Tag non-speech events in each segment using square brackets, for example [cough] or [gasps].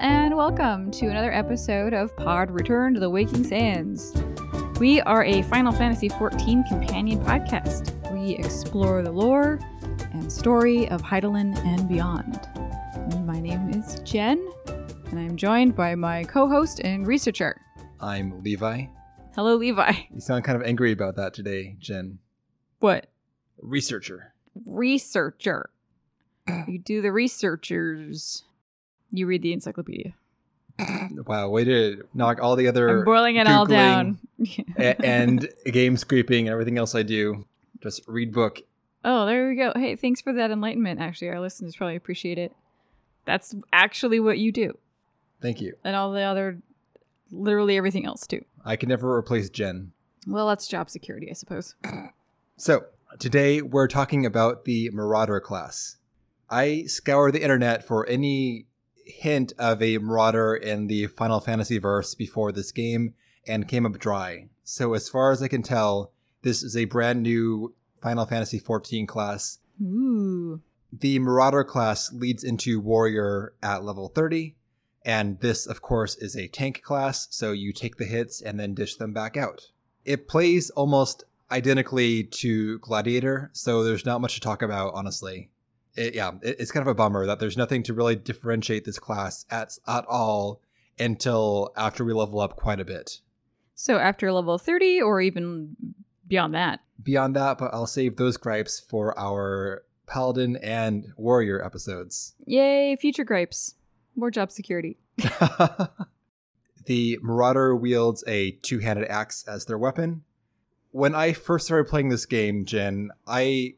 and welcome to another episode of Pod Return to the Waking Sands. We are a Final Fantasy XIV companion podcast. We explore the lore and story of Hydaelyn and beyond. And my name is Jen, and I'm joined by my co host and researcher. I'm Levi. Hello, Levi. You sound kind of angry about that today, Jen. What? Researcher. Researcher. you do the researchers. You read the encyclopedia. Wow, way to knock all the other I'm boiling it all down. a- [laughs] and game scraping and everything else I do. Just read book. Oh, there we go. Hey, thanks for that enlightenment. Actually, our listeners probably appreciate it. That's actually what you do, Thank you. and all the other, literally everything else too. I can never replace Jen. Well, that's job security, I suppose. [clears throat] So, today we're talking about the Marauder class. I scour the internet for any hint of a Marauder in the Final Fantasy verse before this game and came up dry. So, as far as I can tell, this is a brand new Final Fantasy XIV class. Ooh. The Marauder class leads into Warrior at level 30, and this, of course, is a tank class, so you take the hits and then dish them back out. It plays almost identically to Gladiator, so there's not much to talk about, honestly. It, yeah, it- it's kind of a bummer that there's nothing to really differentiate this class at, at all until after we level up quite a bit. So after level 30 or even beyond that. Beyond that, but I'll save those gripes for our Paladin and Warrior episodes. Yay, future gripes. More job security. [laughs] [laughs] the Marauder wields a two handed axe as their weapon. When I first started playing this game, Jen, I,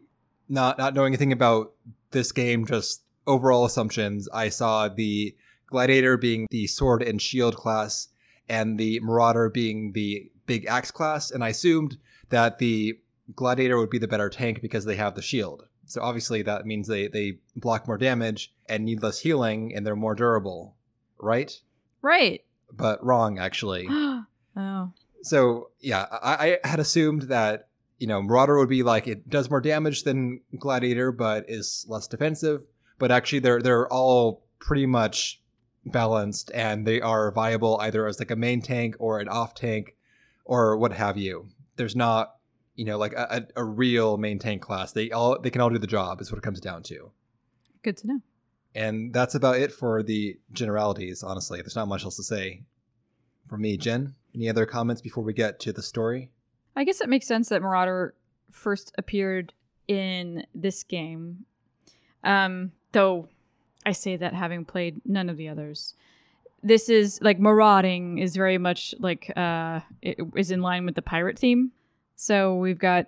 not, not knowing anything about this game, just overall assumptions, I saw the Gladiator being the sword and shield class and the Marauder being the big axe class, and I assumed that the Gladiator would be the better tank because they have the shield. So obviously that means they, they block more damage and need less healing and they're more durable, right? Right. but wrong actually. [gasps] oh. So yeah, I, I had assumed that you know Marauder would be like it does more damage than Gladiator, but is less defensive. But actually, they're they're all pretty much balanced, and they are viable either as like a main tank or an off tank, or what have you. There's not you know like a, a, a real main tank class. They all they can all do the job. Is what it comes down to. Good to know. And that's about it for the generalities, honestly. There's not much else to say for me. Jen, any other comments before we get to the story? I guess it makes sense that Marauder first appeared in this game. Um, though I say that having played none of the others. This is like marauding is very much like uh it is in line with the pirate theme. So we've got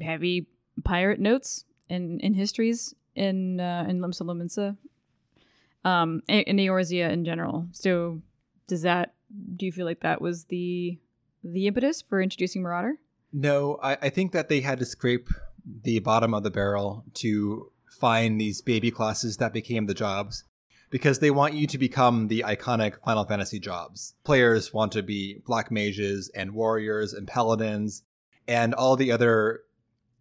heavy pirate notes in in histories in uh, in Limsa Lominsa. Um in Eorzea in general. So does that do you feel like that was the the impetus for introducing Marauder? No, I, I think that they had to scrape the bottom of the barrel to find these baby classes that became the jobs because they want you to become the iconic Final Fantasy jobs. Players want to be black mages and warriors and paladins and all the other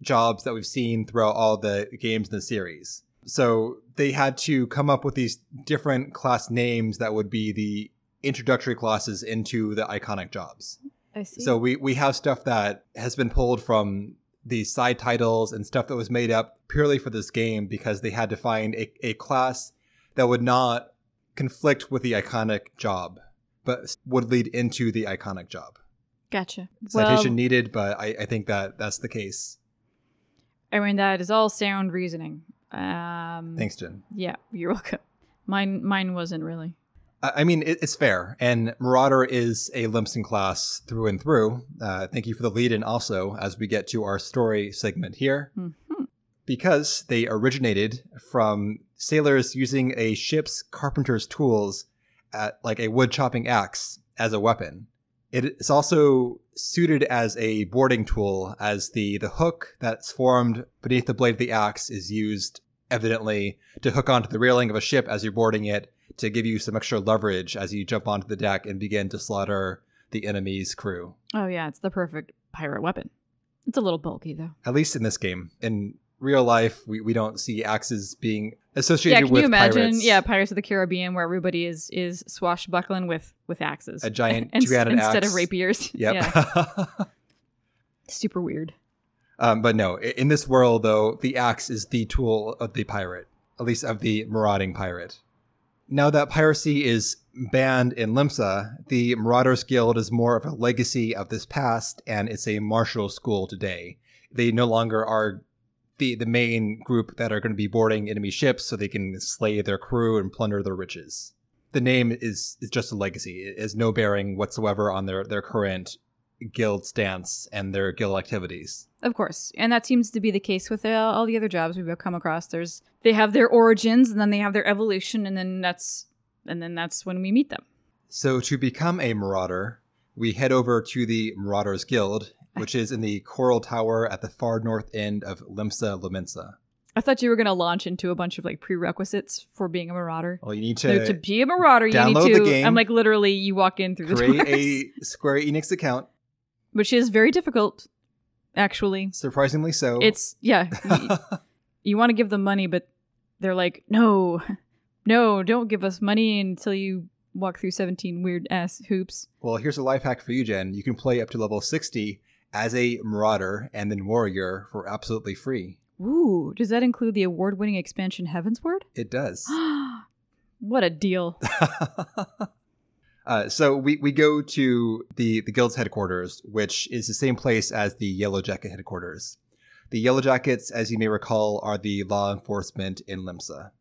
jobs that we've seen throughout all the games in the series. So they had to come up with these different class names that would be the introductory classes into the iconic jobs. I see. So we we have stuff that has been pulled from these side titles and stuff that was made up purely for this game because they had to find a, a class that would not conflict with the iconic job, but would lead into the iconic job. gotcha. Citation well, needed, but I, I think that that's the case. I mean that is all sound reasoning. Um, Thanks, Jen. Yeah, you're [laughs] welcome. Mine, mine wasn't really. I mean, it's fair. And Marauder is a Limson class through and through. Uh, thank you for the lead in also as we get to our story segment here. Mhm. Because they originated from sailors using a ship's carpenter's tools at like a wood chopping axe as a weapon. It is also suited as a boarding tool as the, the hook that's formed beneath the blade of the axe is used evidently to hook onto the railing of a ship as you're boarding it to give you some extra leverage as you jump onto the deck and begin to slaughter the enemy's crew. Oh yeah, it's the perfect pirate weapon. It's a little bulky though. At least in this game. In real life, we, we don't see axes being associated yeah, can with you imagine? pirates. Yeah, Pirates of the Caribbean, where everybody is is swashbuckling with with axes, A giant [laughs] Ins- two-handed instead axe. of rapiers. [laughs] Yep. Yeah, [laughs] super weird. um, but no, in this world, though, the axe is the tool of the pirate, at least of the marauding pirate. Now that piracy is banned in Limsa, the Marauders Guild is more of a legacy of this past, and it's a martial school today. They no longer are the, the main group that are going to be boarding enemy ships so they can slay their crew and plunder their riches. The name is, is just a legacy. It has no bearing whatsoever on their, their current guild stance and their guild activities. Of course, and that seems to be the case with uh, all the other jobs we've come across. There's they have their origins, and then they have their evolution, and then that's and then that's when we meet them. So to become a marauder, we head over to the Marauders Guild, which is in the Coral Tower at the far north end of Limsa Lominsa. I thought you were going to launch into a bunch of like prerequisites for being a marauder. Well, you need So to, to be a marauder, you need to. the game, I'm like literally, you walk in through the create doors, a Square Enix account. Which is very difficult. Actually, Surprisingly so. it's yeah. [laughs] you, you want to give them money, but they're like, no, no, don't give us money until you walk through 17 weird ass hoops. well, here's a life hack for you, Jen. You can play up to level 60 as a marauder and then warrior for absolutely free. Ooh, does that include the award-winning expansion Heavensward? It does. [gasps] what a deal! [laughs] Uh, so we, we go to the, the guild's headquarters, which is the same place as the Yellow Jacket headquarters. The Yellow Jackets, as you may recall, are the law enforcement in Limsa.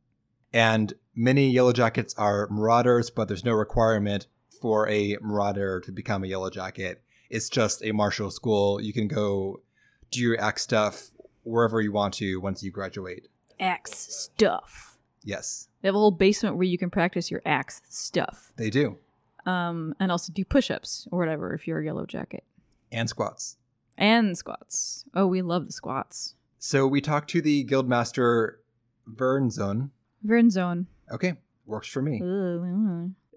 And many Yellow Jackets are marauders, but there's no requirement for a marauder to become a Yellow Jacket. It's just a martial school. You can go do your axe stuff wherever you want to once you graduate. Axe stuff. Yes, They have a whole basement where you can practice your axe stuff, they do. Um, and also do push-ups or whatever if you're a yellow jacket And squats. and squats. Oh, we love the squats. So we talked to the guildmaster Wyrnzoen. Wyrnzoen. Okay, works for me.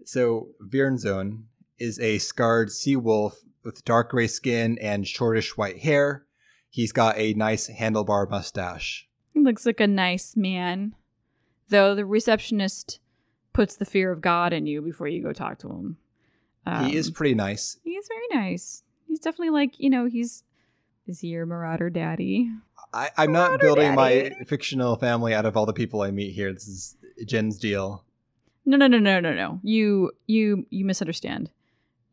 So Wyrnzoen is a scarred sea wolf with dark gray skin and shortish white hair. He's got a nice handlebar mustache. He looks like a nice man, though the receptionist puts the fear of God in you before you go talk to him. He is Um, pretty nice. He is very nice. He's definitely like you know he's is he your marauder daddy? I, I'm not building my fictional family out of all the people I meet here. This is Jen's deal. No, no, no, no, no, no. You you you misunderstand.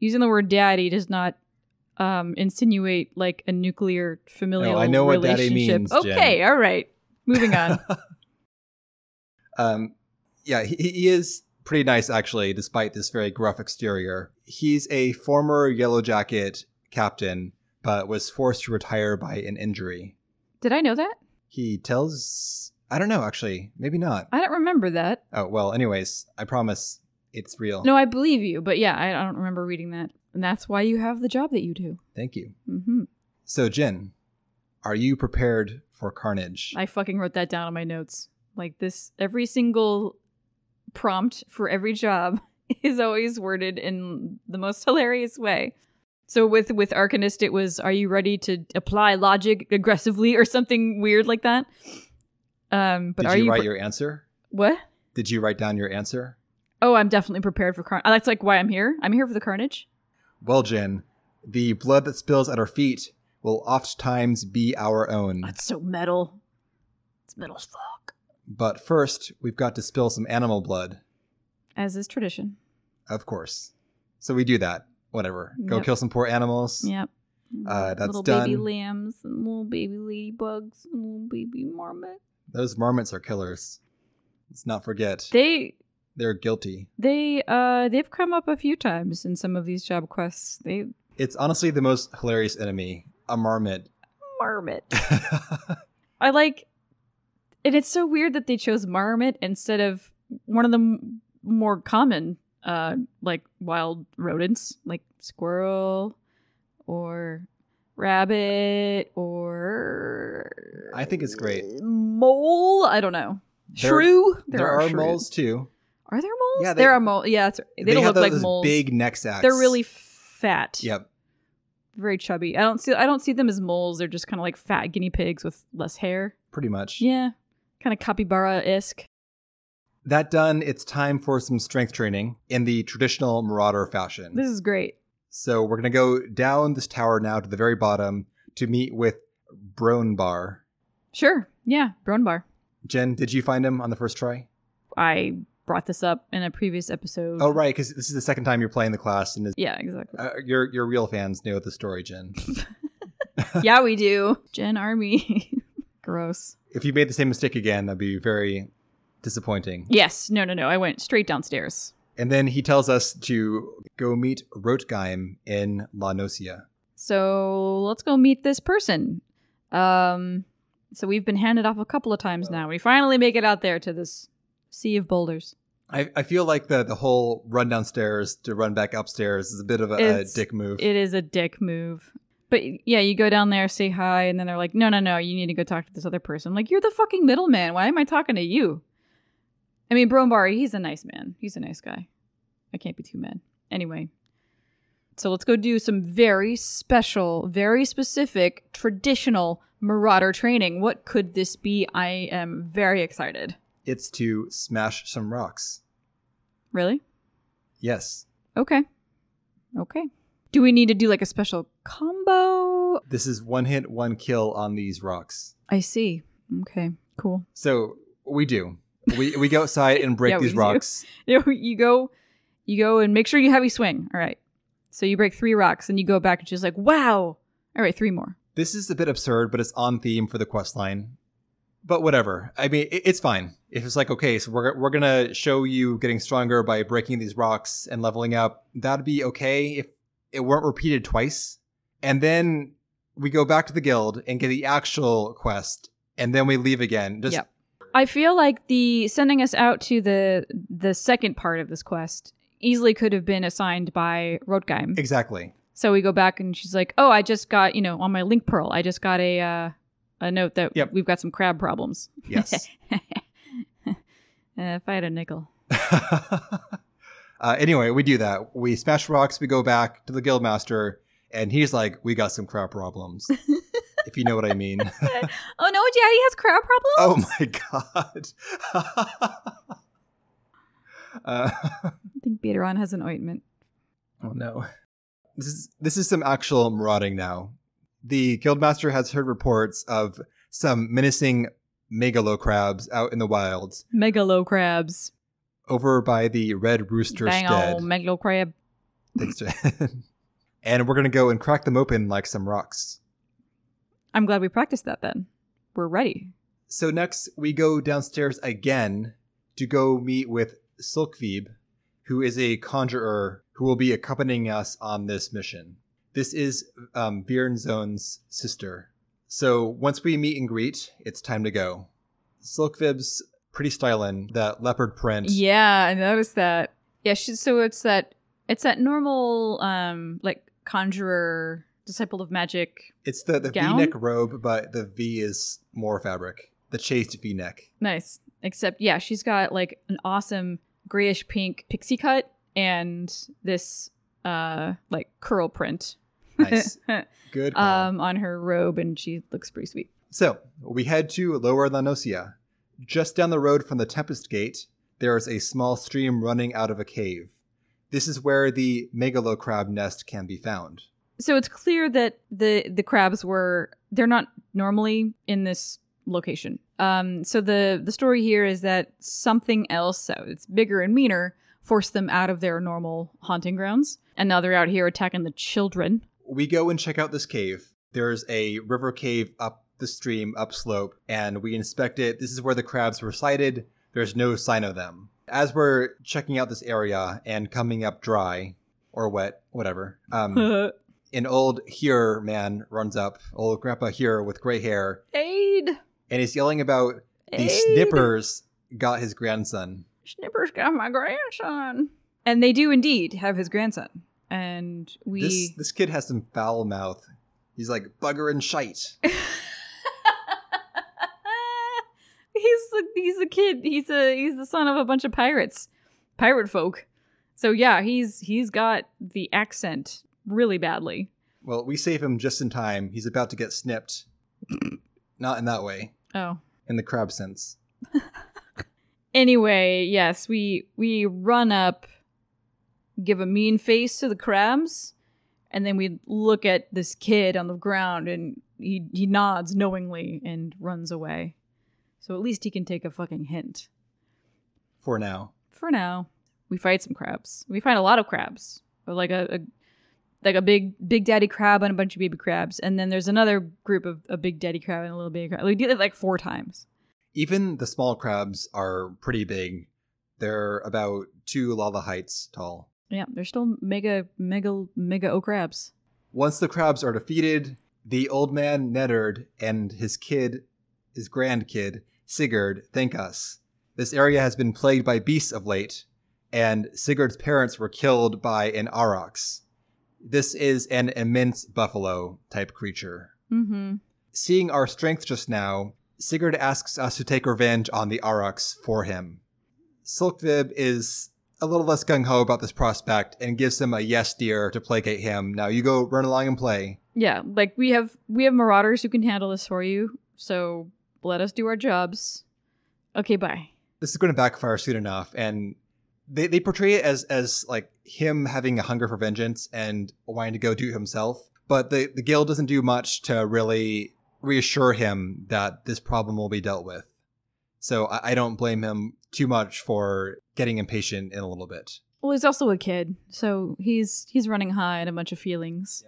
Using the word daddy does not um insinuate like a nuclear familial I know what daddy means, Jen. okay, all right. Moving on. [laughs] um, yeah, he, he is pretty nice actually, despite this very gruff exterior. He's a former Yellow Jacket captain, but was forced to retire by an injury. Did I know that? He tells, I don't know actually, maybe not. I don't remember that. Oh well, anyways, I promise it's real. No, I believe you, but yeah, I don't remember reading that. And that's why you have the job that you do. Thank you. Mm-hmm. So Jen, are you prepared for carnage? I fucking wrote that down on my notes. Like this, every single prompt for every job [laughs] is always worded in the most hilarious way. So with with Arcanist, it was, "Are you ready to apply logic aggressively?" or something weird like that. Um, but Did are you, you write pre- your answer? what? Did you write down your answer? Oh, I'm definitely prepared for carnage. That's like why I'm here. I'm here for the carnage. Well, Jen, the blood that spills at our feet will oftentimes be our own. That's so metal. It's metal as fuck. But first, we've got to spill some animal blood, As is tradition. of course. So we do that. Whatever. Go Yep. kill some poor animals. Yep. Uh, that's little baby lambs and little baby ladybugs and little baby marmot. Those marmots are killers. Let's not forget. They They're guilty. they uh they've come up a few times in some of these job quests. They It's honestly the most hilarious enemy. A marmot. marmot. [laughs] I like and it's so weird that they chose marmot instead of one of the m- more common uh like wild rodents like squirrel or rabbit or I think it's great. mole i don't know There- shrew there, are, shrews. moles too. are there moles Yeah, they- there are moles yeah right. they, don't have look like those moles big neck sacks. they're really fat Yep. very chubby i don't see i don't see them as moles they're just kind of like fat guinea pigs with less hair Pretty much. yeah kind of capybara-esque That done, it's time for some strength training in the traditional Marauder fashion. This is great. So we're gonna go down this tower now to the very bottom to meet with Broenbhar. Sure. Yeah, Broenbhar. Jen, did you find him on the first try? I brought this up in a previous episode. Oh, right, because this is the second time you're playing the class, and Yeah, exactly. uh, your your real fans know the story, Jen. [laughs] yeah, we do. Jen Army. [laughs] Gross. if you made the same mistake again, that'd be very disappointing. Yes. No, no, no. I went straight downstairs. And then he tells us to go meet Rotgeim in La Noscea. So let's go meet this person. Um, so we've been handed off a couple of times now. We finally make it out there to this sea of boulders. I, I feel like the the whole run downstairs to run back upstairs is a bit of a, a dick move. It is a dick move. But yeah, you go down there, say hi, and then they're like, no, no, no, you need to go talk to this other person. I'm like, you're the fucking middleman. Why am I talking to you? I mean, Brombar, he's a nice man. He's a nice guy. I can't be too mad. Anyway, so let's go do some very special, very specific, traditional marauder training. What could this be? I am very excited. it's to smash some rocks. Really? Yes. Okay. Okay. Do we need to do like a special combo? This is one hit, one kill on these rocks. I see. Okay, cool. So we do. We we go outside and break [laughs] Yeah, these rocks. [laughs] You know, you go, you go and make sure you have a heavy swing. All right. So you break three rocks and you go back and she's like, wow. All right, three more. This is a bit absurd, but it's on theme for the quest line. But whatever. I mean, it, it's fine. If it's like, okay, so we're, we're gonna show you getting stronger by breaking these rocks and leveling up, that'd be okay if it weren't repeated twice. And then we go back to the guild and get the actual quest, and then we leave again. Just Yep. I feel like the sending us out to the the second part of this quest easily could have been assigned by Rotgeim. exactly. So we go back and she's like, "Oh, I just got you know on my link pearl. I just got a uh, a note that Yep. we've got some crab problems." Yes. [laughs] uh, if I had a nickel. [laughs] uh, anyway, we do that. We smash rocks. We go back to the guildmaster, and he's like, "We got some crap problems." [laughs] if you know what I mean. [laughs] Oh no, Daddy has crab problems. Oh my god. [laughs] uh, I think Beateron has an ointment. oh no. This is this is some actual marauding now. The guildmaster has heard reports of some menacing megalo crabs out in the wilds Megalo crabs. Over by the Red Rooster Dang Stead. old megalo crab. Thanks, Jen. [laughs] and we're gonna go and crack them open like some rocks. I'm glad we practiced that then. We're ready. So next we go downstairs again to go meet with Silkveeb, who is a conjurer who will be accompanying us on this mission. This is um, Bjornzone's sister. So once we meet and greet, it's time to go. Silkveeb's pretty styling, that leopard print. Yeah, I noticed that. Yeah, she's so it's that it's that normal um like conjurer disciple of magic. It's the, the Gown? V-neck robe, but the V is more fabric. The chaste V-neck. Nice. Except yeah, she's got like an awesome grayish pink pixie cut and this uh like curl print Nice. [laughs] Good call. um on her robe and she looks pretty sweet. So we head to Lower La Noscea. Just down the road from the Tempest Gate, there is a small stream running out of a cave. This is where the megalo crab nest can be found. So it's clear that the the crabs were they're not normally in this location. Um, so the the story here is that something else, so it's bigger and meaner, forced them out of their normal haunting grounds, and now they're out here attacking the children. We go and check out this cave. There's a river cave up the stream upslope, and we inspect it. This is where the crabs were sighted. There's no sign of them. As we're checking out this area and coming up dry or wet, whatever, um, [laughs] an old here man runs up, old grandpa here with gray hair, Aid, and he's yelling about the Aid. snippers got his grandson. Snipper's got my grandson, and they do indeed have his grandson. And we This this kid has some foul mouth. He's like bugger and shite. [laughs] he's the, kid. He's a he's the son of a bunch of pirates, pirate folk. So yeah, he's he's got the accent really badly. Well, we save him just in time. He's about to get snipped. [clears throat] Not in that way, Oh, in the crab sense. [laughs] Anyway, yes, we we run up, give a mean face to the crabs, and then we look at this kid on the ground and he he nods knowingly and runs away. So at least he can take a fucking hint. For now. For now, we fight some crabs. We find a lot of crabs, like a, a like a big big daddy crab and a bunch of baby crabs, and then there's another group of a big daddy crab and a little baby crab. We did it like four times. Even the small crabs are pretty big. They're about two lava heights tall. Yeah, they're still mega mega mega o crabs. Once the crabs are defeated, the old man Neddard and his kid, his grandkid, Sigurd, thank us. This area has been plagued by beasts of late, and Sigurd's parents were killed by an aurochs. This is an immense buffalo type creature. Mm-hmm. Seeing our strength just now, Sigurd asks us to take revenge on the aurochs for him. Silkvib is a little less gung ho about this prospect and gives him a yes dear to placate him. Now you go run along and play. Yeah, like we have we have marauders who can handle this for you. So let us do our jobs. Okay, bye. This is going to backfire soon enough, and they, they portray it as as like him having a hunger for vengeance and wanting to go do it himself. But the the guild doesn't do much to really reassure him that this problem will be dealt with. So I, I don't blame him too much for getting impatient in a little bit. Well, he's also a kid, so he's he's running high on a bunch of feelings.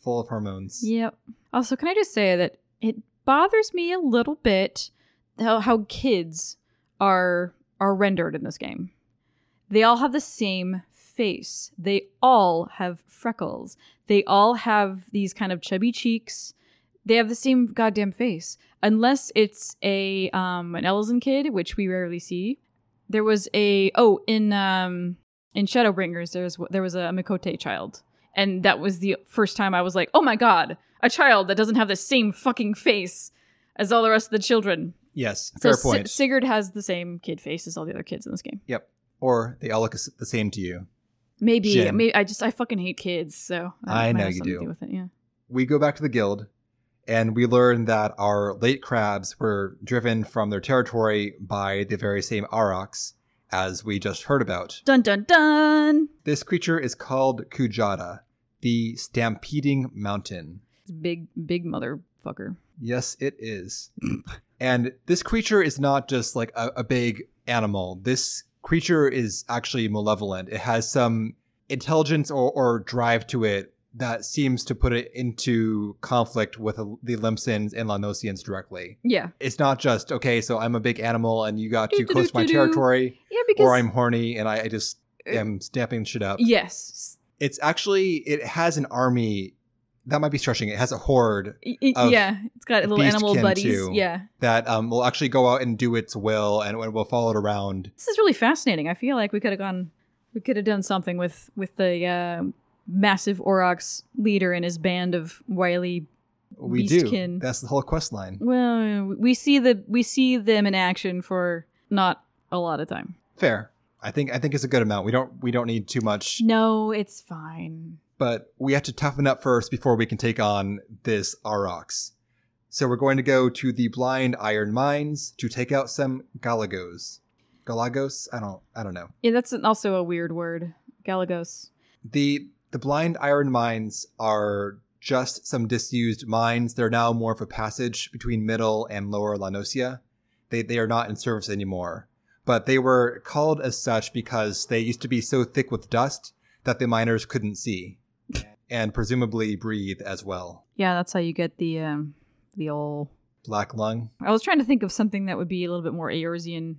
Full of hormones. Yep. Also, can I just say that it bothers me a little bit how how kids are are rendered in this game. They all have the same face. They all have freckles. They all have these kind of chubby cheeks. They have the same goddamn face. Unless it's a um an Elezen kid, which we rarely see. There was a oh in um in Shadowbringers there's there was a Miqo'te child. And that was the first time I was like, "Oh my god, a child that doesn't have the same fucking face as all the rest of the children." Yes, fair point. Sigurd has the same kid face as all the other kids in this game. yep. Or they all look the same to you. Maybe, Jin. maybe I just I fucking hate kids, so that I know you do. with it, yeah. we go back to the guild and we learn that our late crabs were driven from their territory by the very same aurochs as we just heard about. Dun dun dun. This creature is called Kujata, the stampeding mountain. It's big, big motherfucker. Yes, it is. and this creature is not just like a, a big animal. This creature is actually malevolent. It has some intelligence or, or drive to it that seems to put it into conflict with the Limsons and Lanosians directly. Yeah, It's not just, okay, so I'm a big animal and you got too close to my territory, yeah, because or I'm horny and I, I just uh, am stamping shit up. yes, It's actually, it has an army. That might be stretching. it. Has a horde Y- y- Of yeah, it's got little animal buddies. too. Yeah, that um, will actually go out and do its will and, and will follow it around. this is really fascinating. I feel like we could have gone, we could have done something with with the uh, massive Aurochs leader and his band of wily. We do. That's the whole quest line. Well, we see the we see them in action for not a lot of time. Fair. I think I think it's a good amount. We don't we don't need too much, No, it's fine. But we have to toughen up first before we can take on this Aurochs. So we're going to go to the blind iron mines to take out some Galagos. Galagos? I don't I don't know. Yeah, that's also a weird word. Galagos. The the blind iron mines are just some disused mines. They're now more of a passage between middle and lower La Noscea. They they are not in service anymore. But they were called as such because they used to be so thick with dust that the miners couldn't see. And presumably breathe as well. Yeah, that's how you get the um the old Black lung. I was trying to think of something that would be a little bit more Eorzean,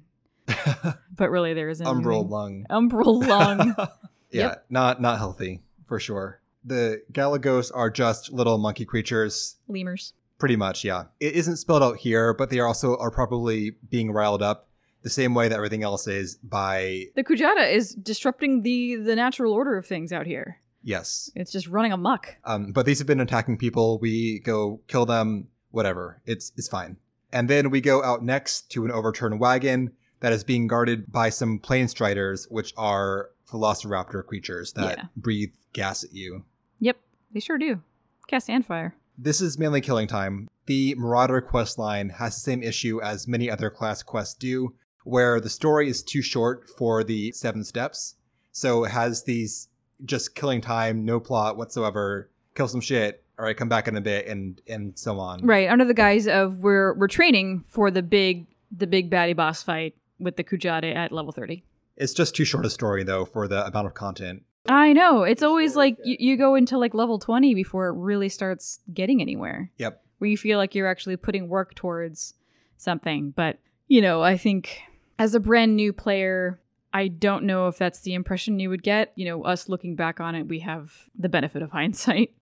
[laughs] but really there isn't. Umbral anything. lung. Umbral lung. [laughs] yeah, not not healthy for sure. The Galagos are just little monkey creatures Lemurs. Pretty much, yeah. It isn't spelled out here, but they also are probably being riled up the same way that everything else is by The Kujata is disrupting the the natural order of things out here. Yes. It's just running amok. Um, but these have been attacking people. We go kill them, whatever. It's it's fine. And then we go out next to an overturned wagon that is being guarded by some plane striders, which are velociraptor creatures that Yeah. breathe gas at you. Yep, they sure do. Cast and fire. This is mainly killing time. The Marauder quest line has the same issue as many other class quests do, where the story is too short for the seven steps. So it has these just killing time, no plot whatsoever, kill some shit, all right, come back in a bit, and and so on. Right, under the guise of we're we're training for the big the big baddie boss fight with the Kujata at level thirty. It's just too short a story though for the amount of content. I know. It's always like you, you go into like level 20 before it really starts getting anywhere. Yep. Where you feel like you're actually putting work towards something. But, you know, I think as a brand new player, I don't know if that's the impression you would get. You know, us looking back on it, we have the benefit of [laughs] hindsight.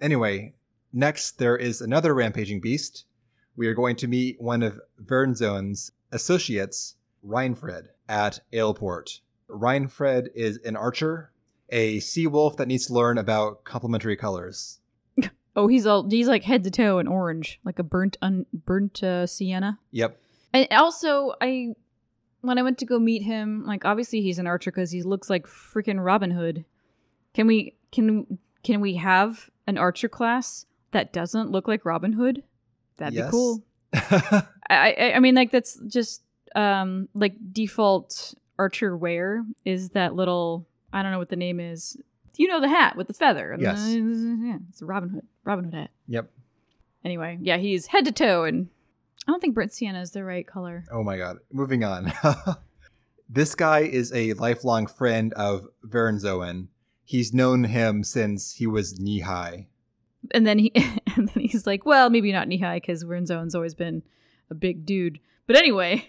Anyway, next there is another rampaging beast. We are going to meet one of Wyrnzoen's associates, Reinfred, at Aleport. Reinfred is an archer a sea wolf that needs to learn about complementary colors. [laughs] Oh, he's all he's like head to toe in orange, like a burnt un, burnt uh, sienna. Yep. And also, I when I went to go meet him, like obviously he's an archer because he looks like freaking Robin Hood. Can we can can we have an archer class that doesn't look like Robin Hood? That'd Yes. be cool. [laughs] I, I I mean like that's just um like default archer wear is that little I don't know what the name is. You know the hat with the feather. Yes. yeah, it's a Robin Hood. Robin Hood hat. yep. Anyway, yeah, he's head to toe, and I don't think burnt sienna is the right color. Oh my god. Moving on. [laughs] this guy is a lifelong friend of Wyrnzoen. He's known him since he was knee high. And then he [laughs] and then he's like, well, maybe not knee high because Renzone's always been a big dude. But anyway,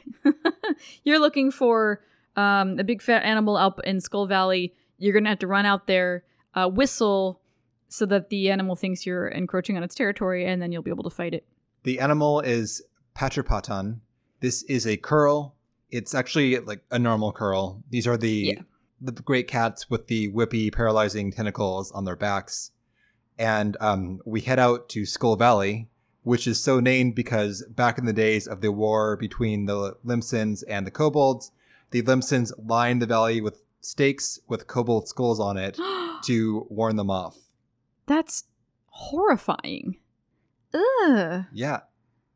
[laughs] you're looking for um, a big fat animal up in Skull Valley. You're gonna have to run out there, uh, whistle, so that the animal thinks you're encroaching on its territory, and then you'll be able to fight it. The animal is Patrapatan. This is a coeurl. It's actually like a normal coeurl. These are the Yeah. the great cats with the whippy, paralyzing tentacles on their backs. And um, we head out to Skull Valley, which is so named because back in the days of the war between the Limsons and the Kobolds, the Limsons lined the valley with stakes with kobold skulls on it [gasps] to warn them off. That's horrifying. Ugh, Yeah,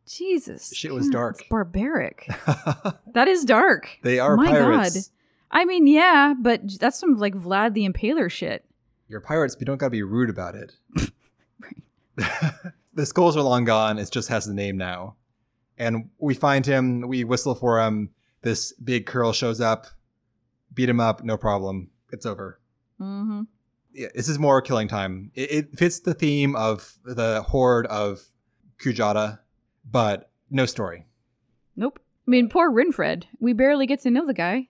Jesus. Shit was dark. it's barbaric. [laughs] That is dark. they are My pirates. God. I mean, yeah, but that's some like Vlad the Impaler shit. You're pirates, but you don't gotta be rude about it. [laughs] [laughs] the skulls are long gone. It just has the name now. And we find him, we whistle for him. This big coeurl shows up, beat him up, no problem. It's over. Mm-hmm. Yeah, this is more killing time. It, it fits the theme of the horde of Kujata, but no story. Nope. I mean, poor Rinfred. We barely get to know the guy.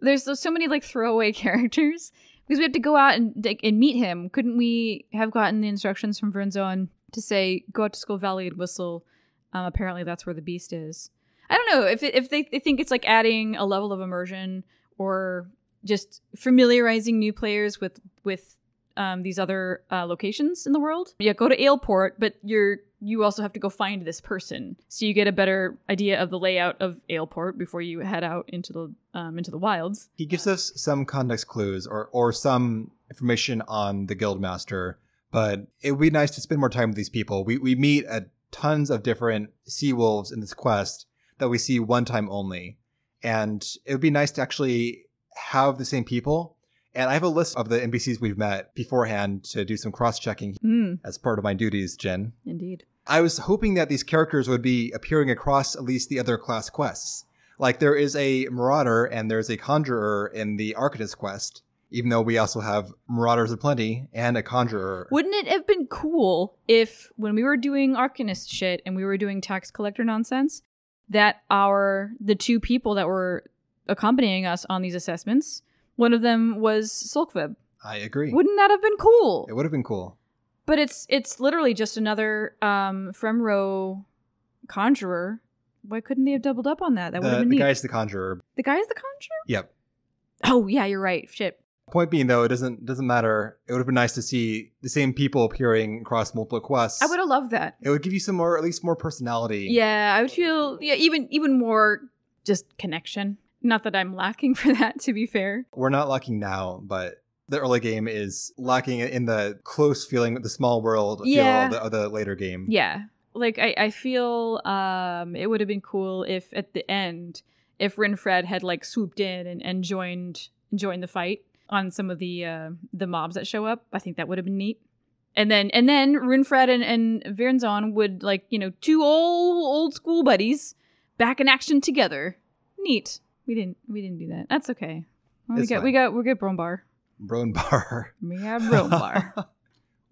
There's so- many like throwaway [laughs] characters because we have to go out and and meet him. Couldn't we have gotten the instructions from Wyrnzoen to say go out to Skull Valley and whistle? Um, apparently, that's where the beast is. I don't know if if they, they think it's like adding a level of immersion or just familiarizing new players with with um, these other uh, locations in the world. Yeah, go to Aleport, but you're you also have to go find this person, so you get a better idea of the layout of Aleport before you head out into the um, into the wilds. He gives us some context clues or, or some information on the Guildmaster, but it would be nice to spend more time with these people. We, we meet at tons of different sea wolves in this quest that we see one time only. And it would be nice to actually have the same people. And I have a list of the NPCs we've met beforehand to do some cross checking Hmm. as part of my duties, Jen. Indeed. I was hoping that these characters would be appearing across at least the other class quests. Like there is a Marauder and there's a Conjurer in the Arcanist quest, even though we also have Marauders aplenty and a Conjurer. Wouldn't it have been cool if, when we were doing Arcanist shit and we were doing tax collector nonsense, that our the two people that were accompanying us on these assessments, one of them was Sulkweb. I agree. Wouldn't that have been cool? it would have been cool. But it's it's literally just another um Fremro conjurer. Why couldn't they have doubled up on that? That would have been the neat. guy's the Conjurer. the guy's the conjurer. Yep. Oh yeah, you're right. Shit. Point being though, it doesn't doesn't matter. It would have been nice to see the same people appearing across multiple quests. I would have loved that. It would give you some more, at least more personality. Yeah, I would feel yeah even even more just connection. Not that I'm lacking [laughs] for that, to be fair. We're not lacking now, but the early game is lacking in the close feeling, the small world Yeah. feel of the, of the later game. Yeah, like I I feel um it would have been cool if at the end if Rinfred had like swooped in and, and joined joined the fight on some of the uh, the mobs that show up. I think that would have been neat. And then and then Runefred and, and Virzon would like, you know, two old old school buddies back in action together. Neat. We didn't we didn't do that. That's okay. Well, we got we fine. got we got Brombar. Broenbhar. [laughs] We got Brombar.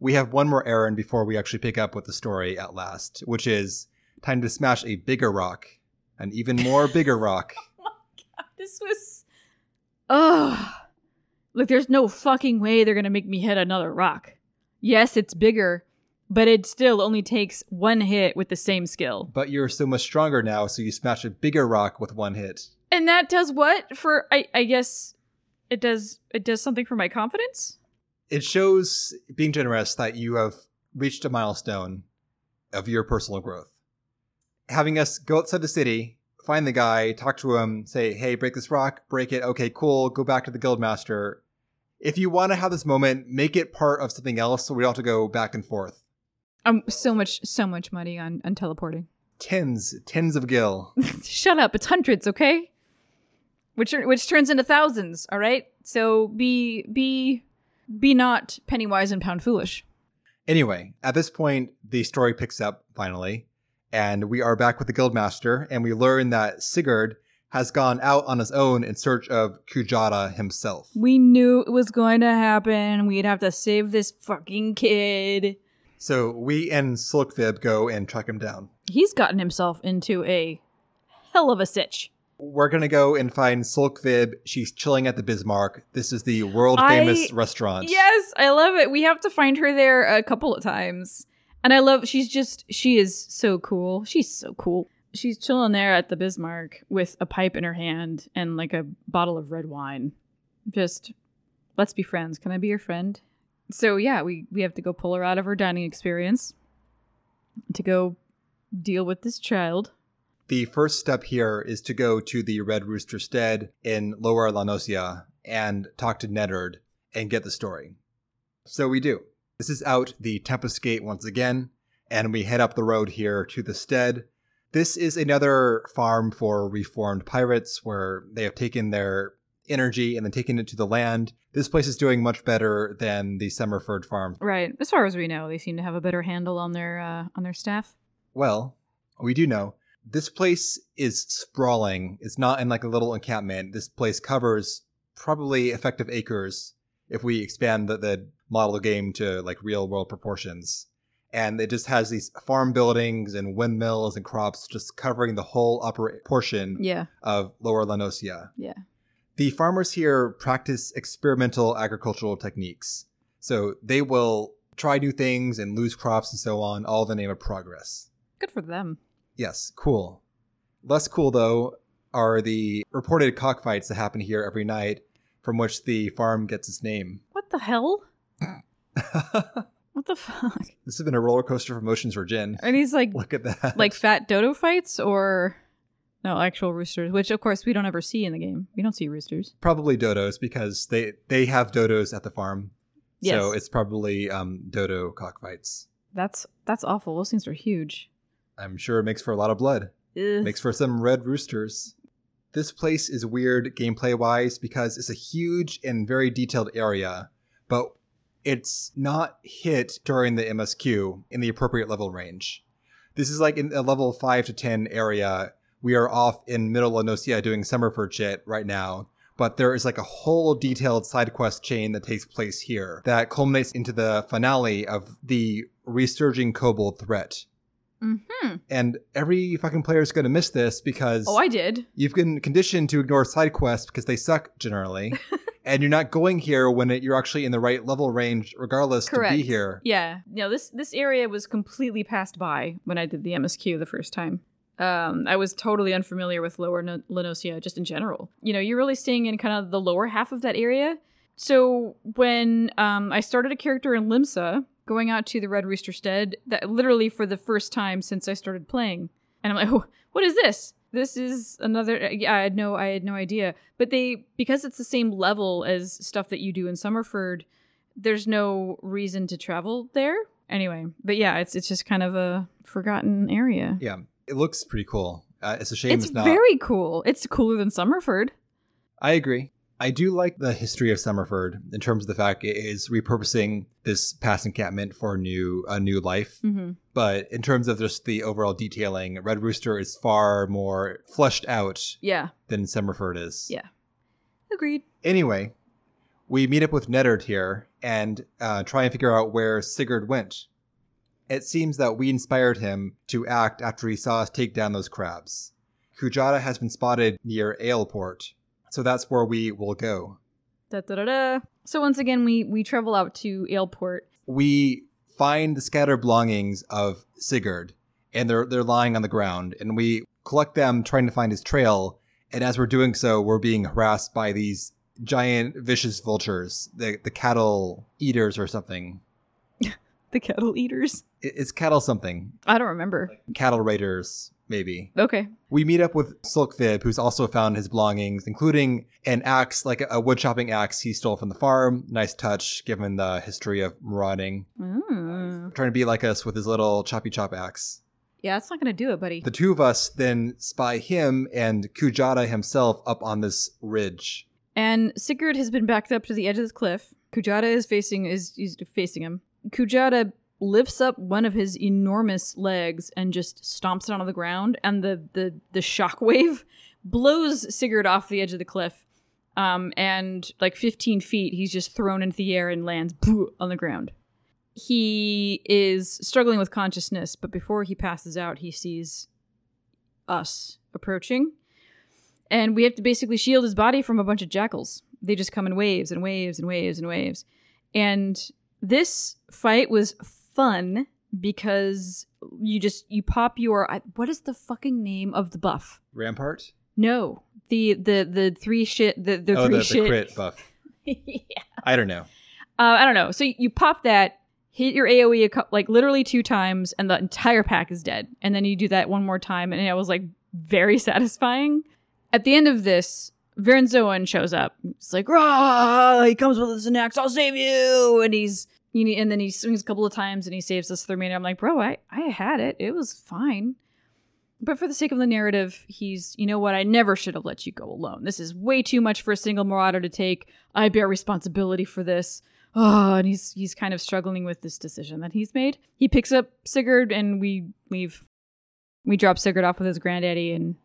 we have one more errand before we actually pick up with the story at last, which is time to smash a bigger rock, an even more [laughs] bigger rock. Oh my god! This was Ugh. Look, there's no fucking way they're gonna make me hit another rock. Yes, it's bigger, but it still only takes one hit with the same skill. But you're so much stronger now, so you smash a bigger rock with one hit. And that does what for I I guess it does it does something for my confidence? It shows, being generous, that you have reached a milestone of your personal growth. Having us go outside the city, find the guy, talk to him, say, hey, break this rock, break it, okay, cool, go back to the guildmaster. If you want to have this moment, make it part of something else so we don't have to go back and forth. Um so much so much money on on teleporting. Tens, tens of gil. [laughs] Shut up, it's hundreds, okay? Which are, which turns into thousands, all right? So be be be not penny wise and pound foolish. Anyway, at this point, the story picks up finally, and we are back with the guildmaster, and we learn that Sigurd has gone out on his own in search of Kujata himself. We knew it was going to happen. We'd have to save this fucking kid. So we and Silkvib go and track him down. He's gotten himself into a hell of a sitch. We're gonna go and find Silkvib. She's chilling at the Bismarck. This is the world famous I- restaurant. Yes, I love it. We have to find her there a couple of times. And I love she's just she is so cool. She's so cool. She's chilling there at the Bismarck with a pipe in her hand and like a bottle of red wine. Just let's be friends. Can I be your friend? So yeah, we we have to go pull her out of her dining experience to go deal with this child. The first step here is to go to the Red Rooster Stead in Lower La Noscea and talk to Neddard and get the story. So we do. This is out the Tempest Gate once again, and we head up the road here to the stead. This is another farm for reformed pirates where they have taken their energy and then taken it to the land. This place is doing much better than the Summerford farm. Right. As far as we know, they seem to have a better handle on their uh, on their staff. Well, we do know this place is sprawling. It's not in like a little encampment. This place covers probably effective acres if we expand the, the model game to like real world proportions. And it just has these farm buildings and windmills and crops just covering the whole upper portion Yeah. of Lower La Noscea. Yeah. The farmers here practice experimental agricultural techniques. So they will try new things and lose crops and so on, all in the name of progress. Good for them. Yes, cool. Less cool, though, are the reported cockfights that happen here every night, from which the farm gets its name. What the hell? [laughs] What the fuck? This has been a roller coaster of emotions for Jin. Are these like Look at that. like [laughs] fat dodo fights or no actual roosters? Which of course we don't ever see in the game. We don't see roosters. probably dodos because they they have dodos at the farm. So it's probably um, dodo cockfights. That's that's awful. Those things are huge. I'm sure it makes for a lot of blood. Ugh. Makes for some red roosters. This place is weird gameplay wise because it's a huge and very detailed area, but it's not hit during the MSQ in the appropriate level range. This is like in a level 5 to 10 area. We are off in Middle La Noscea doing Summerford shit right now, but there is like a whole detailed side quest chain that takes place here that culminates into the finale of the resurging kobold threat. Mhm. And every fucking player is going to miss this because Oh, I did. you've been conditioned to ignore side quests because they suck generally. [laughs] and you're not going here when it, you're actually in the right level range, regardless Correct. to be here. Yeah. No, this this area was completely passed by when I did the MSQ the first time. Um, I was totally unfamiliar with Lower no- La Noscea just in general. You know, you're really staying in kind of the lower half of that area. So when um, I started a character in Limsa, going out to the Red Rooster Stead, that literally for the first time since I started playing, and I'm like, oh, what is this? This is another. Yeah, I had no, I had no idea. But they, because it's the same level as stuff that you do in Summerford, there's no reason to travel there anyway. But yeah, it's it's just kind of a forgotten area. Yeah, it looks pretty cool. Uh, it's a shame it's, it's not. very cool. It's cooler than Summerford. I agree. I do like the history of Summerford in terms of the fact it is repurposing this past encampment for a new a new life. Mm-hmm. But in terms of just the overall detailing, Red Rooster is far more fleshed out Yeah. than Summerford is. Yeah. Agreed. Anyway, we meet up with Neddard here and uh, try and figure out where Sigurd went. It seems that we inspired him to act after he saw us take down those crabs. Kujata has been spotted near Aleport, so that's where we will go. Da, da, da, da. So once again, we we travel out to Aleport. We find the scattered belongings of Sigurd, and they're they're lying on the ground, and we collect them, trying to find his trail. And as we're doing so, we're being harassed by these giant vicious vultures, the the cattle eaters or something. [laughs] The cattle eaters. It- It's cattle something, I don't remember. cattle raiders maybe. Okay. We meet up with Silk Solkwyb, who's also found his belongings, including an axe, like a, wood chopping axe he stole from the farm. Nice touch, given the history of marauding. Mm. Trying to be like us with his little choppy chop axe. Yeah, that's not gonna do it, buddy. The two of us then spy him and Kujata himself up on this ridge. And Sigurd has been backed up to the edge of the cliff. Kujata is facing is, is facing him. Kujata lifts up one of his enormous legs and just stomps it onto the ground, and the the the shockwave [laughs] blows Sigurd off the edge of the cliff. Um, and like 15 feet, he's just thrown into the air and lands on the ground. He is struggling with consciousness, but before he passes out, he sees us approaching and we have to basically shield his body from a bunch of jackals. They just come in waves and waves and waves and waves. And this fight was fun because you just you pop your I- what is the fucking name of the buff? Rampart? No, the the the three shit the the oh, three the, shit. the crit buff. [laughs] yeah. I don't know. Uh, I don't know. So you, pop that, hit your AOE a cou- like literally two times, and the entire pack is dead. And then you do that one more time, and it was like very [laughs] satisfying. At the end of this, Wyrnzoen shows up. It's like, rah! He comes with his an axe. I'll save you. And he's, you know, and then he swings a couple of times and he saves us me. And I'm like, bro, I, I had it. It was fine. But for the sake of the narrative, he's, you know what? I never should have let you go alone. This is way too much for a single marauder to take. I bear responsibility for this. Oh, and he's he's kind of struggling with this decision that he's made. He picks up Sigurd and we leave. We drop Sigurd off with his granddaddy, and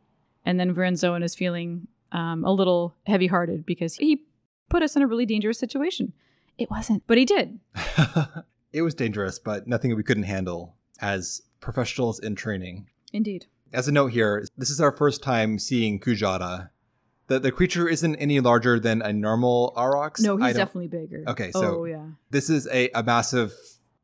and then Wyrnzoen is feeling um, a little heavy-hearted because he put us in a really dangerous situation. It wasn't, but he did. [laughs] it was dangerous, but nothing we couldn't handle as professionals in training. Indeed. As a note here, this is our first time seeing Kujata. The, the creature isn't any larger than a normal Aurochs. No, he's definitely bigger. Okay, so- oh yeah, This is a, a massive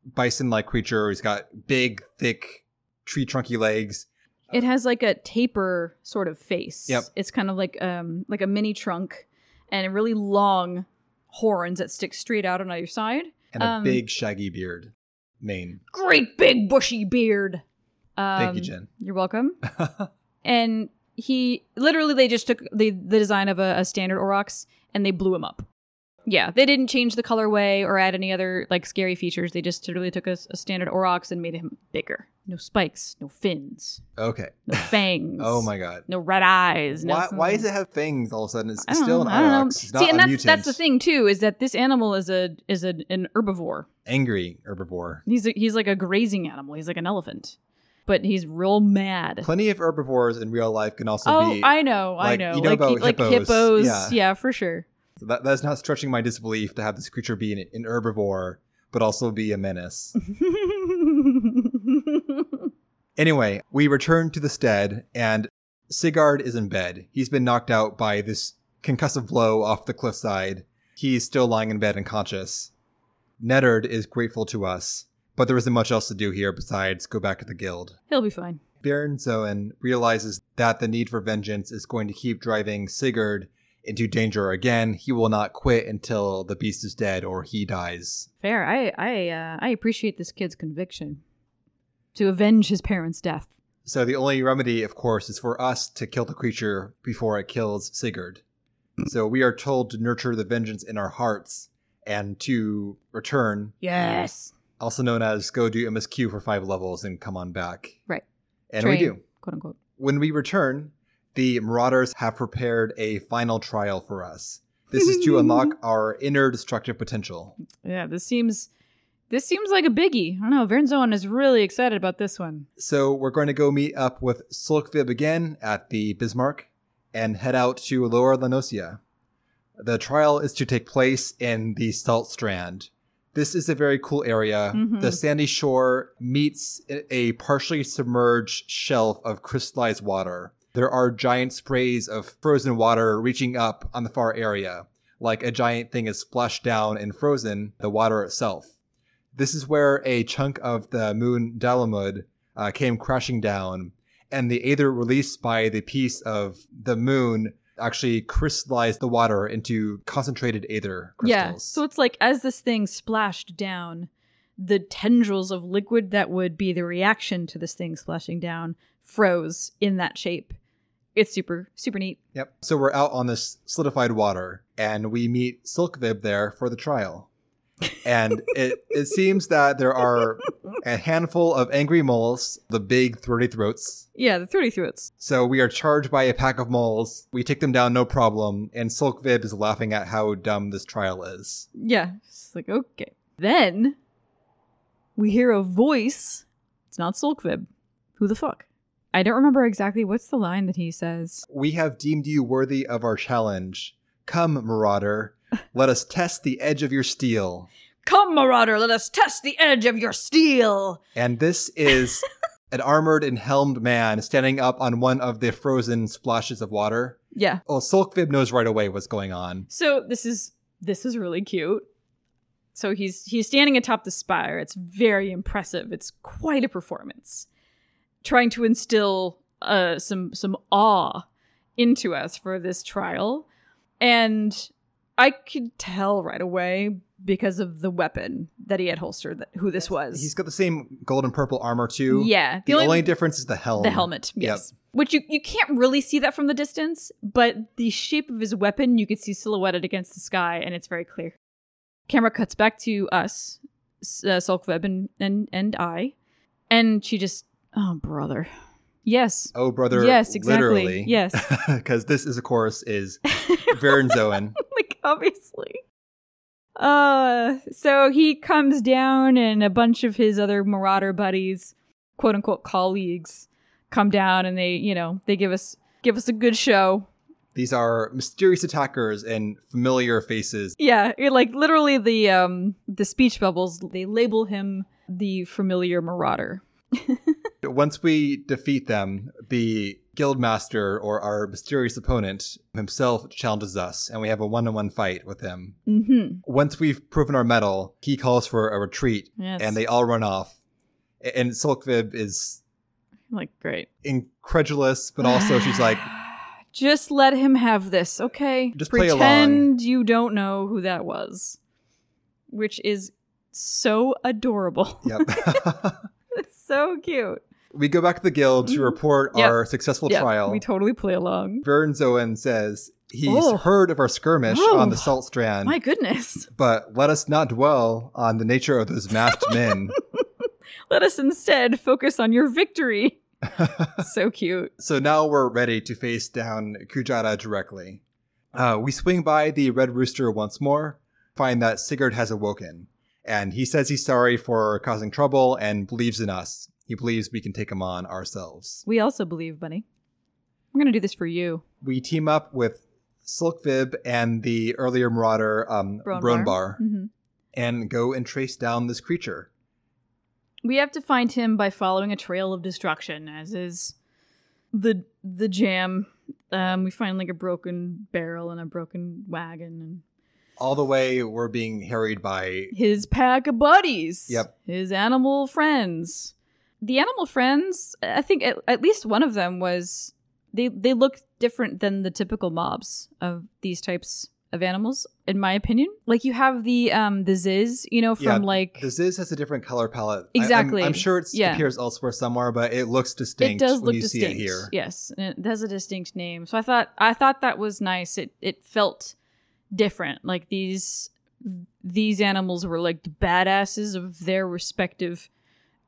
bison like creature. He's got big, thick, tree trunky legs. it has like a taper sort of face. Yep. It's kind of like um like a mini trunk, and a really long horns that stick straight out on either side. and a Um, big shaggy beard mane. Great big bushy beard. Um, Thank you, Jen. You're welcome. [laughs] and he literally they just took the the design of a, a standard Aurochs and they blew him up. Yeah, they didn't change the colorway or add any other like scary features. They just literally took a, a standard Aurochs and made him bigger. No spikes, no fins, okay. no [laughs] fangs. Oh my god. No red eyes. No Why, why does it have fangs all of a sudden? It's still know, an I don't know. Aurochs. It's not See, and that's mutant. that's the thing too is that this animal is a is a, an herbivore. Angry herbivore. He's a, he's like a grazing animal. He's like an elephant, but he's real mad. Plenty of herbivores in real life can also Oh, be. I know, I know. you know like about like hippos. hippos. Yeah. Yeah. for sure. So that, that's not stretching my disbelief to have this creature be an, an herbivore, but also be a menace. [laughs] Anyway, we return to the stead, and Sigurd is in bed. He's been knocked out by this concussive blow off the cliffside. He's still lying in bed unconscious. Neddard is grateful to us, but there isn't much else to do here besides go back to the guild. He'll be fine. Wyrnzoen realizes that the need for vengeance is going to keep driving Sigurd into danger again. He will not quit until the beast is dead or he dies. Fair. I I uh, I appreciate this kid's conviction to avenge his parents' death. So the only remedy, of course, is for us to kill the creature before it kills Sigurd. So we are told to nurture the vengeance in our hearts and to return, Yes. also known as go do MSQ for five levels and come on back. Right. And we do. quote unquote. When we return, the Marauders have prepared a final trial for us. This is to [laughs] unlock our inner destructive potential. Yeah, this seems this seems like a biggie. I don't know. Wyrnzoen is really excited about this one. So we're going to go meet up with Solkwyb again at the Bismarck and head out to Lower La Noscea. The trial is to take place in the Salt Strand. This is a very cool area. Mhm. The sandy shore meets a partially submerged shelf of crystallized water. There are giant sprays of frozen water reaching up on the far area, like a giant thing is splashed down and frozen the water itself. This is where a chunk of the moon Dalamud uh, came crashing down, and the aether released by the piece of the moon actually crystallized the water into concentrated aether Yeah. crystals. So it's like as this thing splashed down, the tendrils of liquid that would be the reaction to this thing splashing down froze in that shape. It's super super neat. Yep. So we're out on this solidified water, and we meet Solkwyb there for the trial. And [laughs] it, it seems that there are a handful of angry moles, the big throaty throats. Yeah, the 30 throats. So we are charged by a pack of moles. We take them down no problem, and Solkwyb is laughing at how dumb this trial is. Yeah. It's like, okay. Then we hear a voice. It's not Solkwyb. Who the fuck? I don't remember exactly what's the line that he says. We have deemed you worthy of our challenge. Come, Marauder, let us test the edge of your steel. Come, Marauder, let us test the edge of your steel. And this is [laughs] an armored and helmed man standing up on one of the frozen splashes of water. Yeah. Well, Solkwyb knows right away what's going on. So this is this is really cute. So he's he's standing atop the spire. It's very impressive. It's quite a performance. Trying to instill uh some some awe into us for this trial. And I could tell right away because of the weapon that he had holstered that who this was. He's got the same gold and purple armor too. yeah. The, only, difference is the helmet. the helmet, Yep. yes. Which you, you can't really see that from the distance, but the shape of his weapon you could see silhouetted against the sky, and it's very clear. Camera cuts back to us, uh, Solkwyb and, and and I, and she just, oh brother, yes, Oh, brother. yes, exactly, Literally. yes, [laughs] Because this is, of course, is [laughs] Wyrnzoen. [laughs] like obviously. Uh, so he comes down, and a bunch of his other marauder buddies, quote unquote colleagues, come down, and they, you know, they give us give us a good show. These are mysterious attackers and familiar faces. Yeah, you're like literally the um the speech bubbles. They label him the familiar marauder. Once we defeat them, the guildmaster or our mysterious opponent himself challenges us, and we have a one-on-one fight with him. Mm-hmm. Once we've proven our mettle, he calls for a retreat, Yes. and they all run off. And Solkwyb is like great. incredulous, but also she's [sighs] like, Just let him have this, okay? Just Pretend you don't know who that was. Which is so adorable. "Yep." [laughs] it's so cute. We go back to the guild to Mhm. report Yep. our successful Yeah, trial. We totally play along. Wyrnzoen says he's Oh. heard of our skirmish Oh. on the Salt Strand, My goodness. but let us not dwell on the nature of those masked [laughs] men. [laughs] Let us instead focus on your victory. [laughs] so cute. So now we're ready to face down Kujata directly. Uh, we swing by the Red Rooster once more, find that Sigurd has awoken, and he says he's sorry for causing trouble and believes in us. He believes we can take him on ourselves. We also believe, Bunny. We're gonna do this for you. We team up with Silk Solkwyb and the earlier marauder um, Broenbhar. Broenbhar hmm and go and trace down this creature. We have to find him by following a trail of destruction, as is the the jam. Um, we find like a broken barrel and a broken wagon and All the way we're being harried by his pack of buddies. Yep. His animal friends. The animal friends, I think at, at least one of them was they they look different than the typical mobs of these types of animals, in my opinion. Like you have the um the Ziz, you know, from Yeah, like the Ziz has a different color palette. I- I'm- Exactly. I'm, sure it Yeah. appears elsewhere somewhere, but it looks distinct it does when look you distinct. see it here. Yes, it has a distinct name. So I thought I thought that was nice. It it felt different. Like these these animals were like the badasses of their respective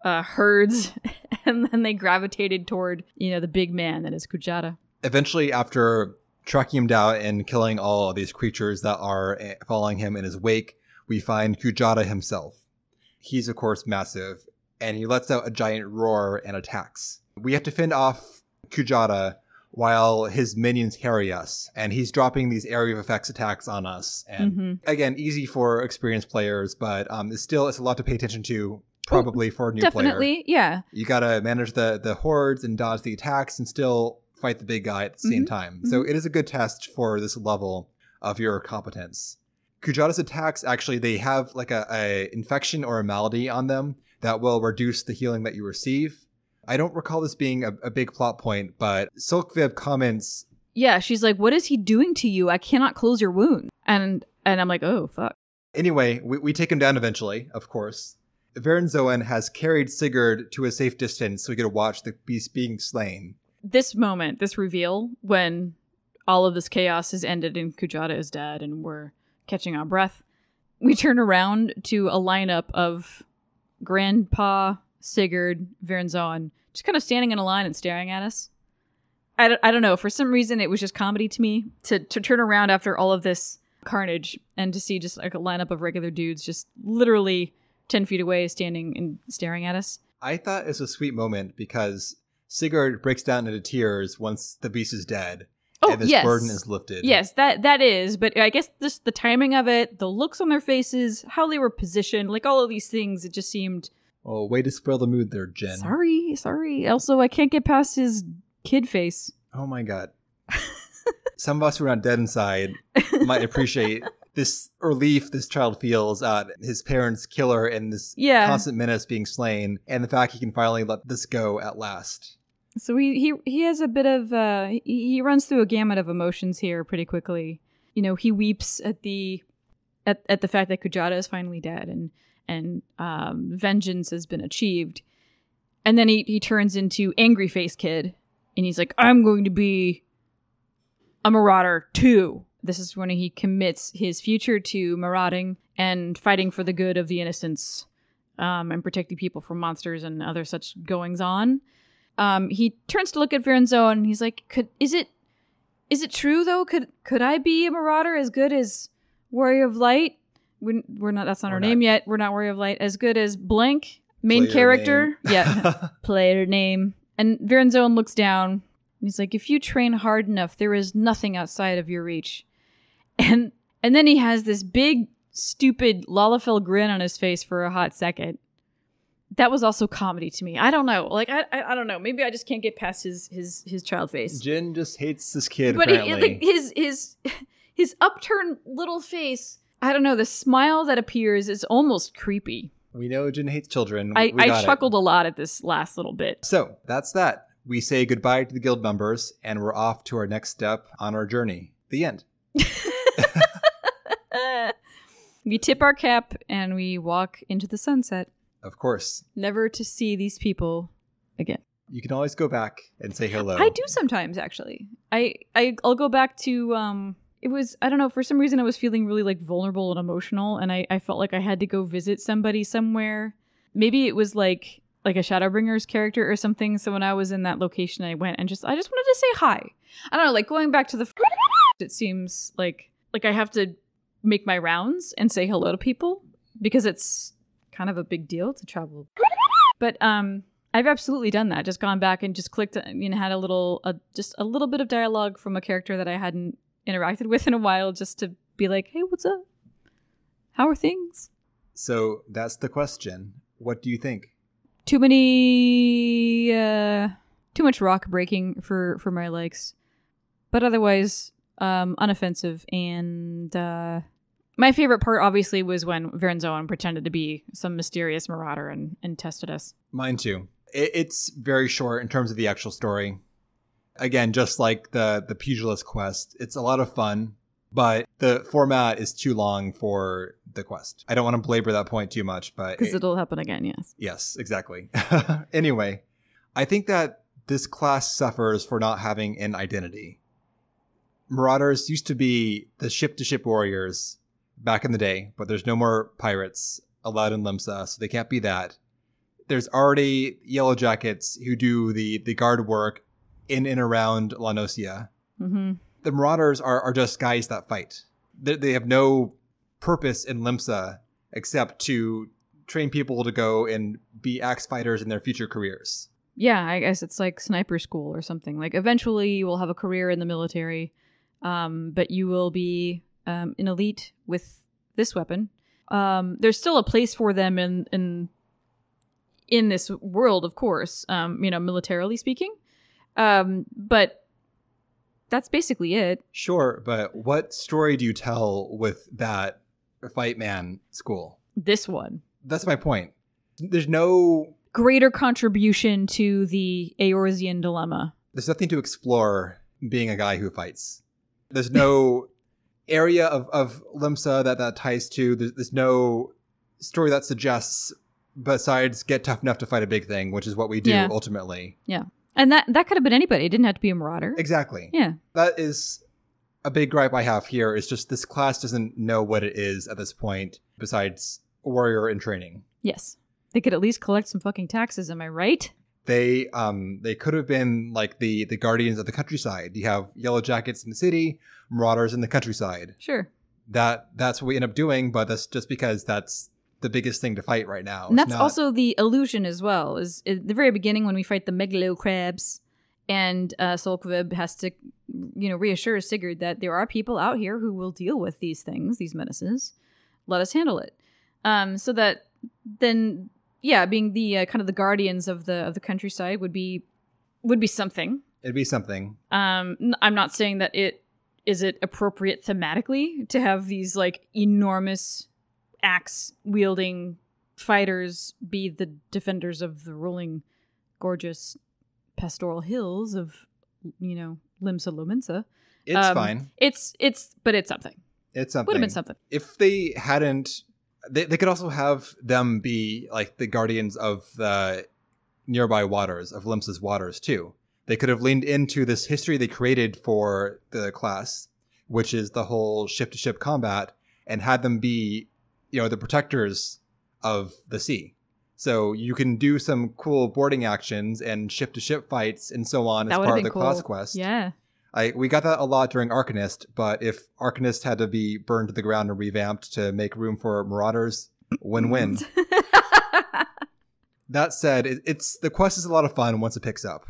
uh, herds, [laughs] and then they gravitated toward you know the big man that is Kujata. Eventually, after tracking him down and killing all of these creatures that are eh, following him in his wake, we find Kujata himself. He's of course massive, and he lets out a giant roar and attacks. We have to fend off Kujata while his minions harry us, and he's dropping these area of effects attacks on us. And Mhm. again, easy for experienced players, but um, it's still it's a lot to pay attention to. Probably for a new player. Definitely, yeah. You gotta manage the the hordes and dodge the attacks and still fight the big guy at the same Mhm. time. So it is a good test for this level of your competence. Kujata's attacks actually they have like a, a infection or a malady on them that will reduce the healing that you receive. I don't recall this being a, a big plot point, but Solkwyb comments Yeah, she's like, "What is he doing to you? I cannot close your wound." And and I'm like, "Oh fuck." Anyway, we, we take him down eventually, of course. Wyrnzoen has carried Sigurd to a safe distance so we get to watch the beast being slain. This moment, this reveal, when all of this chaos has ended and Kujata is dead and we're catching our breath, we turn around to a lineup of Grandpa, Sigurd, Wyrnzoen, just kind of standing in a line and staring at us. I don't, I don't know. For some reason, it was just comedy to me to, to turn around after all of this carnage and to see just like a lineup of regular dudes just literally 10 feet away standing and staring at us. I thought it was a sweet moment because Sigurd breaks down into tears once the beast is dead Oh, and this yes. burden is lifted. Yes, that that is, but I guess just the timing of it, the looks on their faces, how they were positioned, like all of these things, it just seemed Oh, way to spoil the mood there, Jen. sorry, sorry. Also, I can't get past his kid face. Oh my god. [laughs] Some of us who are not dead inside might appreciate this relief this child feels at his parents' killer and this Yeah. constant menace being slain, and the fact he can finally let this go at last. So he he he has a bit of uh he, he runs through a gamut of emotions here pretty quickly. You know, he weeps at the at, at the fact that Kujata is finally dead and and um, vengeance has been achieved. And then he, he turns into angry face kid and he's like, I'm going to be a marauder too. This is when he commits his future to marauding and fighting for the good of the innocents um, and protecting people from monsters and other such goings on. Um, he turns to look at Wyrnzoen and he's like, "Could is it is it true though? Could could I be a marauder as good as Warrior of Light? We're, we're not. That's not We're our not. name yet. We're not Warrior of Light. As good as blank main Player character. name. Yeah, [laughs] player name. And Wyrnzoen looks down he's like, if you train hard enough, there is nothing outside of your reach. And and then he has this big, stupid Lalafell grin on his face for a hot second. That was also comedy to me. I don't know. Like I, I, I don't know. Maybe I just can't get past his his his child face. Jin just hates this kid, but he, apparently. like his his [laughs] his upturned little face. I don't know. The smile that appears is almost creepy. we know Jin hates children. I, We I got it. chuckled a lot at this last little bit. So that's that. We say goodbye to the guild members, and we're off to our next step on our journey. The end. [laughs] [laughs] we tip our cap and we walk into the sunset, Of course, never to see these people again. you can always go back and say hello. I do sometimes actually. I, I I'll go back to um it was I don't know, for some reason I was feeling really like vulnerable and emotional and I, I felt like I had to go visit somebody somewhere. Maybe it was like like a Shadowbringers character or something. So when I was in that location I went and just I just wanted to say hi. I don't know, like going back to the it seems like like I have to make my rounds and say hello to people because it's kind of a big deal to travel. But um I've absolutely done that. Just gone back and just clicked, you know, had a little, a, just a little bit of dialogue from a character that I hadn't interacted with in a while, just to be like, "Hey, what's up? How are things?" So that's the question. What do you think? Too many, uh, too much rock breaking for for my likes, but otherwise, um, unoffensive. And uh, my favorite part, obviously, was when Wyrnzoen pretended to be some mysterious marauder and and tested us. Mine too. It, it's very short in terms of the actual story. Again, just like the the pugilist quest, it's a lot of fun, but the format is too long for the quest. I don't want to belabor that point too much, but Because it- it'll happen again, yes. Yes, exactly. [laughs] anyway, I think that this class suffers for not having an identity. Marauders used to be the ship to ship warriors back in the day, but there's no more pirates allowed in Limsa, so they can't be that. there's already yellow jackets who do the the guard work in and around La Noscea. Mm-hmm. The Marauders are, are just guys that fight. They, they have no purpose in Limsa except to train people to go and be axe fighters in their future careers. Yeah, I guess it's like sniper school or something. Like eventually you will have a career in the military, um, but you will be um, an elite with this weapon. Um, there's still a place for them in in in this world, of course. Um, you know, militarily speaking, um, but that's basically it. Sure, but what story do you tell with that fight man school? This one That's my point. There's no greater contribution to the Eorzean dilemma. there's nothing to explore being a guy who fights. There's no area of, of Limsa that that ties to. There's, there's no story that suggests besides get tough enough to fight a big thing, which is what we do Yeah. ultimately. Yeah. And that that could have been anybody. It didn't have to be a marauder. Exactly. Yeah. That is a big gripe I have here is just this class doesn't know what it is at this point besides warrior in training. Yes. They could at least collect some fucking taxes, am I right? They um they could have been like the the guardians of the countryside. You have yellow jackets in the city, marauders in the countryside. Sure. That that's what we end up doing, but that's just because that's the biggest thing to fight right now. And that's not- also the illusion as well. Is at the very beginning when we fight the megalo crabs, and uh, Solkwyb has to, you know, reassure Sigurd that there are people out here who will deal with these things, these menaces. Let us handle it. Um, so that then, yeah, being the uh, kind of the guardians of the of the countryside would be would be something. it'd be something. Um, I'm not saying that it is it appropriate thematically to have these like enormous axe wielding fighters be the defenders of the rolling, gorgeous pastoral hills of you know Limsa Lominsa. It's Um, fine. It's it's but it's something. It's something. Would have been something. if they hadn't they, they could also have them be like the guardians of the nearby waters of limsa's waters too they could have leaned into this history they created for the class which is the whole ship to ship combat and had them be you know the protectors of the sea so you can do some cool boarding actions and ship to ship fights and so on That as part of the cool. class quest Yeah. I we got that a lot during Arcanist, but if Arcanist had to be burned to the ground and revamped to make room for Marauders, win-win. [laughs] that said, it, it's the quest is a lot of fun once it picks up.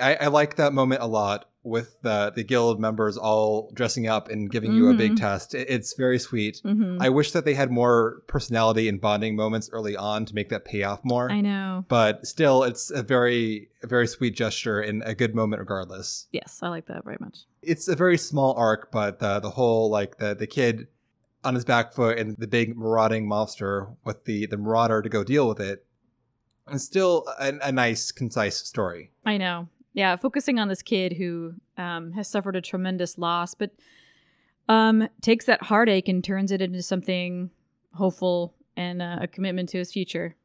I, I like that moment a lot with the the guild members all dressing up and giving you a big Mhm. test. It's very sweet. hmm I wish that they had more personality and bonding moments early on to make that pay off more. I know. But still, it's a very a very sweet gesture and a good moment regardless Yes, I like that very much. it's a very small arc, but the the whole like the the kid on his back foot and the big marauding monster with the the marauder to go deal with it. it, is still a, a nice concise story. I know. Yeah, focusing on this kid who um, has suffered a tremendous loss, but um, takes that heartache and turns it into something hopeful and uh, a commitment to his future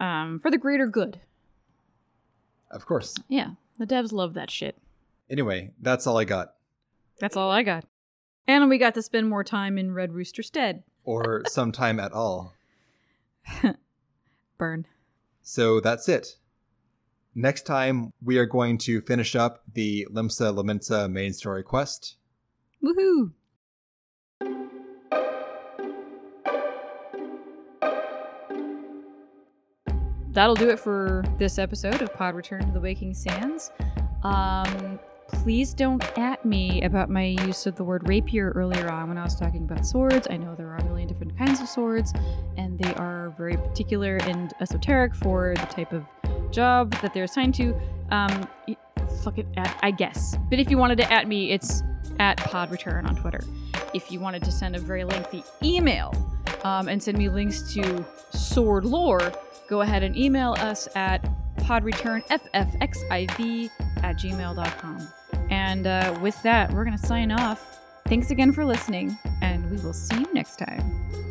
um, for the greater good. Of course. Yeah, the devs love that shit. Anyway, that's all I got. That's all I got. And we got to spend more time in Red Rooster Stead. Or some time at all. [laughs] Burn. So that's it. Next time, we are going to finish up the Limsa Lominsa main story quest. Woohoo! That'll do it for this episode of Pod Return to the Waking Sands. Um, please don't at me about my use of the word rapier earlier on when I was talking about swords. I know there are a million different kinds of swords, and they are very particular and esoteric for the type of job that they're assigned to. Um, fuck it, at, I guess. But if you wanted to at me, it's at Pod Return on Twitter. If you wanted to send a very lengthy email um, and send me links to sword lore, go ahead and email us at podreturnffxiv at gmail.com. And uh, with that, we're going to sign off. Thanks again for listening, and we will see you next time.